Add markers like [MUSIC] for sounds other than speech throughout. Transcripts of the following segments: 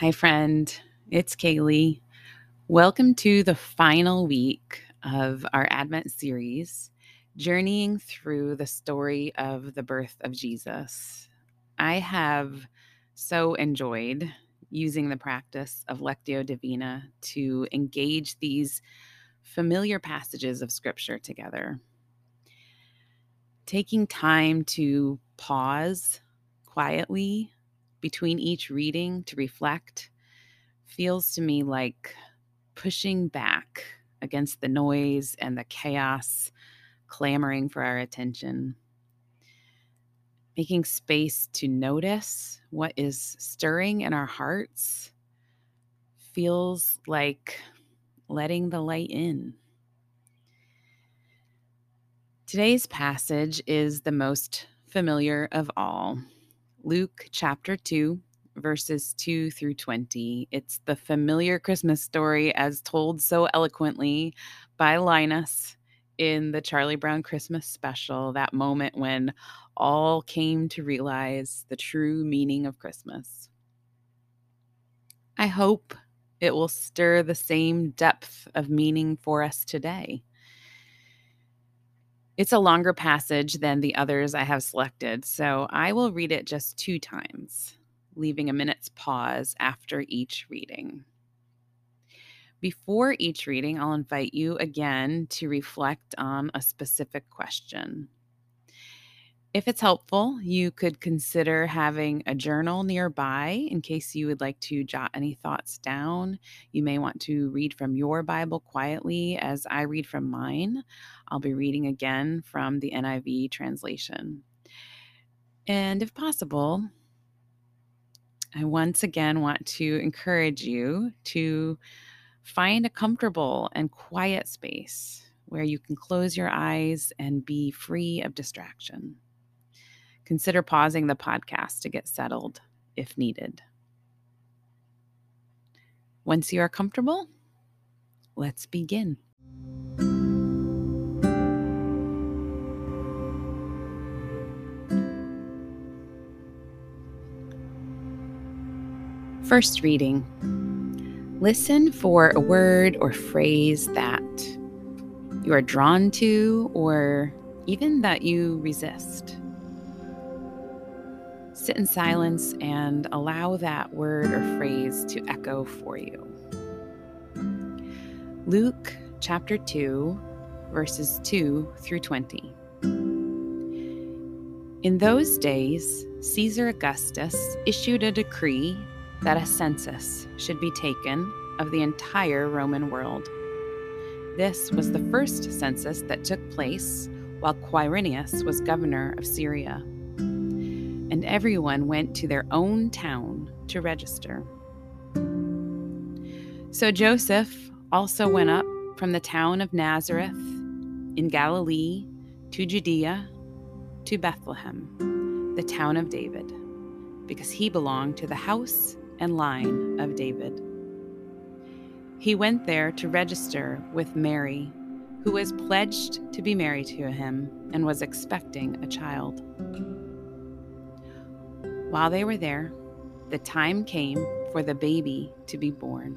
Hi, friend. It's Kaylee. Welcome to the final week of our Advent series, journeying through the story of the birth of Jesus. I have so enjoyed using the practice of Lectio Divina to engage these familiar passages of Scripture together. Taking time to pause quietly between each reading to reflect feels to me like pushing back against the noise and the chaos clamoring for our attention. Making space to notice what is stirring in our hearts feels like letting the light in. Today's passage is the most familiar of all. Luke chapter 2, verses 2 through 20. It's the familiar Christmas story as told so eloquently by Linus in the Charlie Brown Christmas special, that moment when all came to realize the true meaning of Christmas. I hope it will stir the same depth of meaning for us today. It's a longer passage than the others I have selected, so I will read it just two times, leaving a minute's pause after each reading. Before each reading, I'll invite you again to reflect on a specific question. If it's helpful, you could consider having a journal nearby in case you would like to jot any thoughts down. You may want to read from your Bible quietly as I read from mine. I'll be reading again from the NIV translation. And if possible, I once again want to encourage you to find a comfortable and quiet space where you can close your eyes and be free of distraction consider pausing the podcast to get settled if needed. Once you are comfortable, let's begin. First reading Listen for a word or phrase that you are drawn to or even that you resist. Sit in silence and allow that word or phrase to echo for you. Luke chapter 2, verses 2 through 20. In those days, Caesar Augustus issued a decree that a census should be taken of the entire Roman world. This was the first census that took place while Quirinius was governor of Syria and everyone went to their own town to register. So Joseph also went up from the town of Nazareth in Galilee to Judea to Bethlehem, the town of David, because he belonged to the house and line of David. He went there to register with Mary, who was pledged to be married to him and was expecting a child. While they were there, the time came for the baby to be born.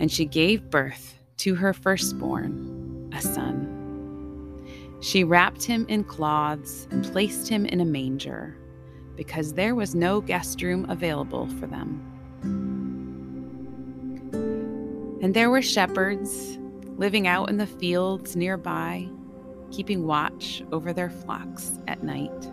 And she gave birth to her firstborn, a son. She wrapped him in cloths and placed him in a manger because there was no guest room available for them. And there were shepherds living out in the fields nearby, keeping watch over their flocks at night.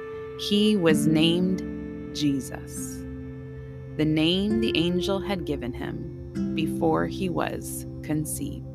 he was named Jesus, the name the angel had given him before he was conceived.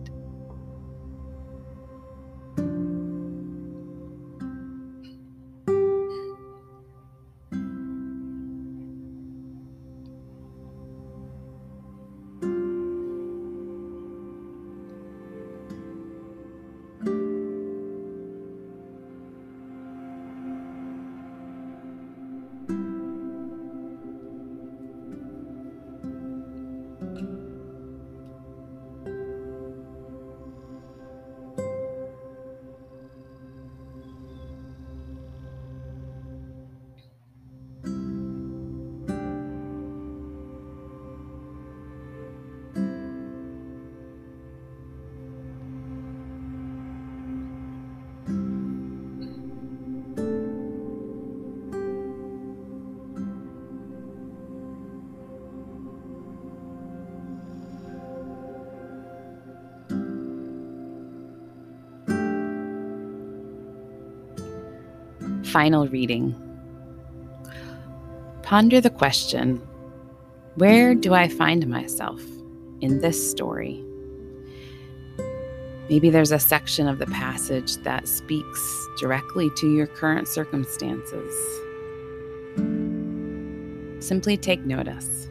Final reading. Ponder the question Where do I find myself in this story? Maybe there's a section of the passage that speaks directly to your current circumstances. Simply take notice.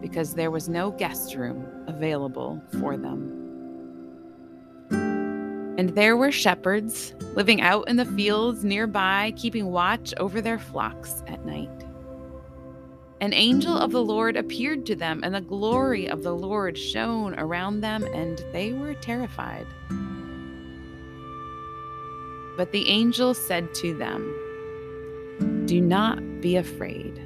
because there was no guest room available for them. And there were shepherds living out in the fields nearby, keeping watch over their flocks at night. An angel of the Lord appeared to them, and the glory of the Lord shone around them, and they were terrified. But the angel said to them, Do not be afraid.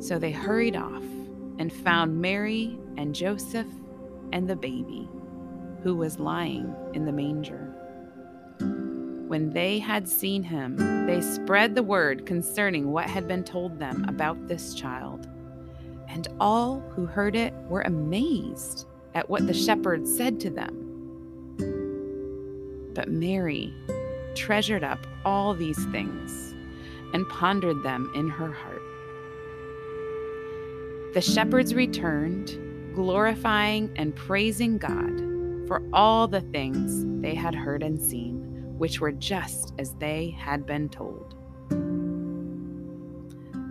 So they hurried off and found Mary and Joseph and the baby, who was lying in the manger. When they had seen him, they spread the word concerning what had been told them about this child. And all who heard it were amazed at what the shepherds said to them. But Mary treasured up all these things and pondered them in her heart. The shepherds returned, glorifying and praising God for all the things they had heard and seen, which were just as they had been told.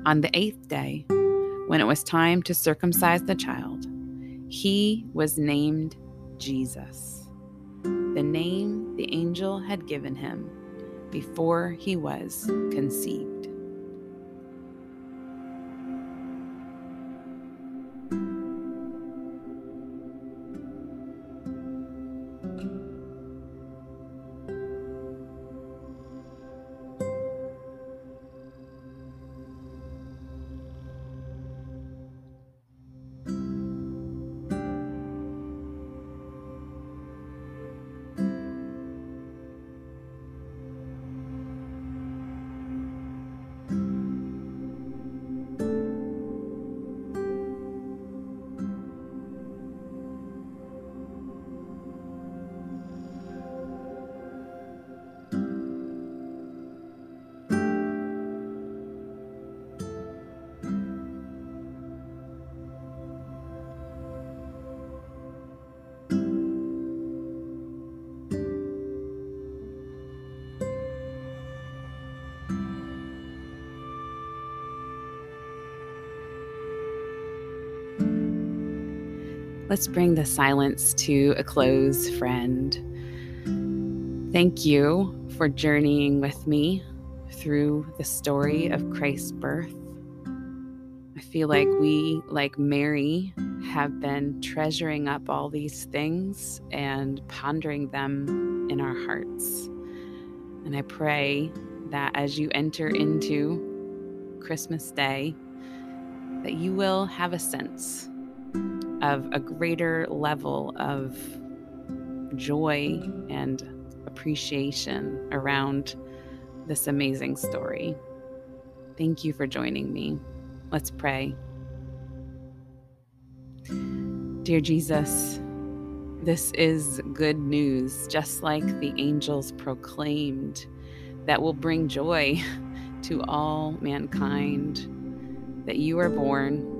On the eighth day, when it was time to circumcise the child, he was named Jesus, the name the angel had given him before he was conceived. Let's bring the silence to a close, friend. Thank you for journeying with me through the story of Christ's birth. I feel like we, like Mary, have been treasuring up all these things and pondering them in our hearts. And I pray that as you enter into Christmas Day, that you will have a sense of a greater level of joy and appreciation around this amazing story. Thank you for joining me. Let's pray. Dear Jesus, this is good news, just like the angels proclaimed, that will bring joy [LAUGHS] to all mankind that you are born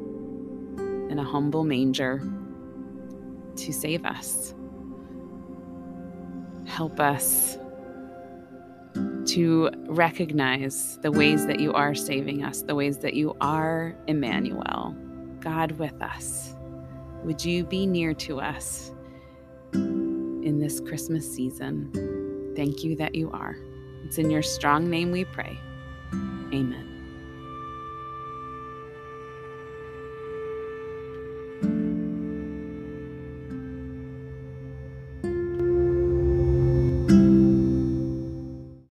in a humble manger to save us. Help us to recognize the ways that you are saving us, the ways that you are Emmanuel, God with us. Would you be near to us in this Christmas season? Thank you that you are. It's in your strong name we pray. Amen.